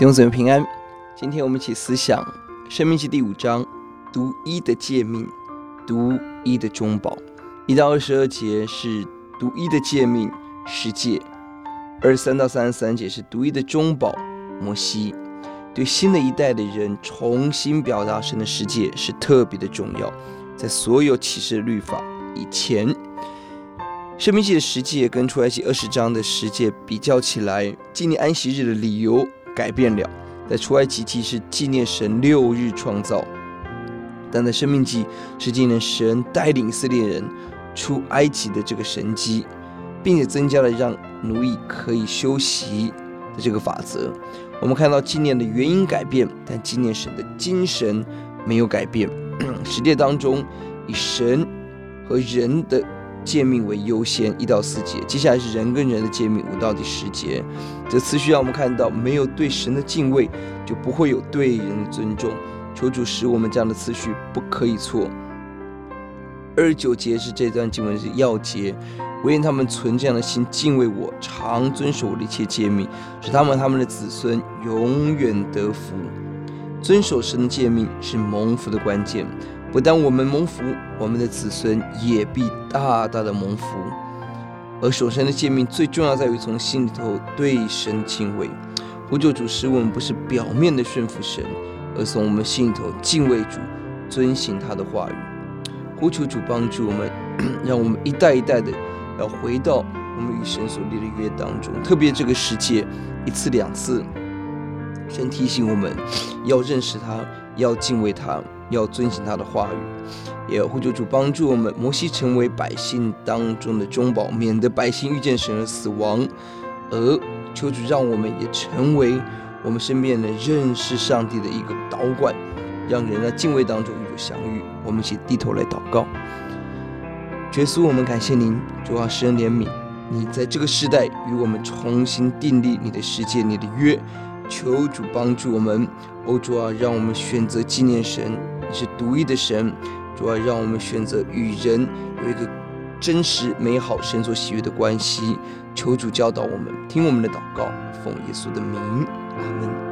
弟兄姊妹平安，今天我们一起思想《生命记》第五章，独一的诫命，独一的中保。一到二十二节是独一的诫命，十诫；二十三到三十三节是独一的中保，摩西。对新的一代的人重新表达神的十诫是特别的重要，在所有启示的律法以前，《生命记》的十诫跟出埃及二十章的十诫比较起来，纪念安息日的理由。改变了，在出埃及记是纪念神六日创造，但在生命记是纪念神带领以色列人出埃及的这个神迹，并且增加了让奴役可以休息的这个法则。我们看到纪念的原因改变，但纪念神的精神没有改变。实践当中以神和人的。诫命为优先，一到四节，接下来是人跟人的诫命，五到第十节。这次序让我们看到，没有对神的敬畏，就不会有对人的尊重。求主使我们这样的次序不可以错。二十九节是这段经文是要节，惟愿他们存这样的心，敬畏我，常遵守我的一切诫命，使他们他们的子孙永远得福。遵守神的诫命是蒙福的关键。不但我们蒙福，我们的子孙也必大大的蒙福。而守神的诫命最重要在于从心里头对神敬畏。呼求主使我们不是表面的顺服神，而从我们心里头敬畏主，遵行他的话语。呼求主帮助我们，让我们一代一代的要回到我们与神所立的约当中。特别这个世界一次两次，神提醒我们要认识他，要敬畏他。要遵行他的话语，也要呼求主帮助我们。摩西成为百姓当中的中保，免得百姓遇见神而死亡；而求主让我们也成为我们身边的认识上帝的一个导管，让人在敬畏当中与主相遇。我们一起低头来祷告。耶稣，我们感谢您，主啊，施恩怜悯，你在这个时代与我们重新订立你的世界，你的约。求主帮助我们，欧主啊，让我们选择纪念神，是独一的神。主要，让我们选择与人有一个真实美好、神所喜悦的关系。求主教导我们，听我们的祷告，奉耶稣的名，阿门。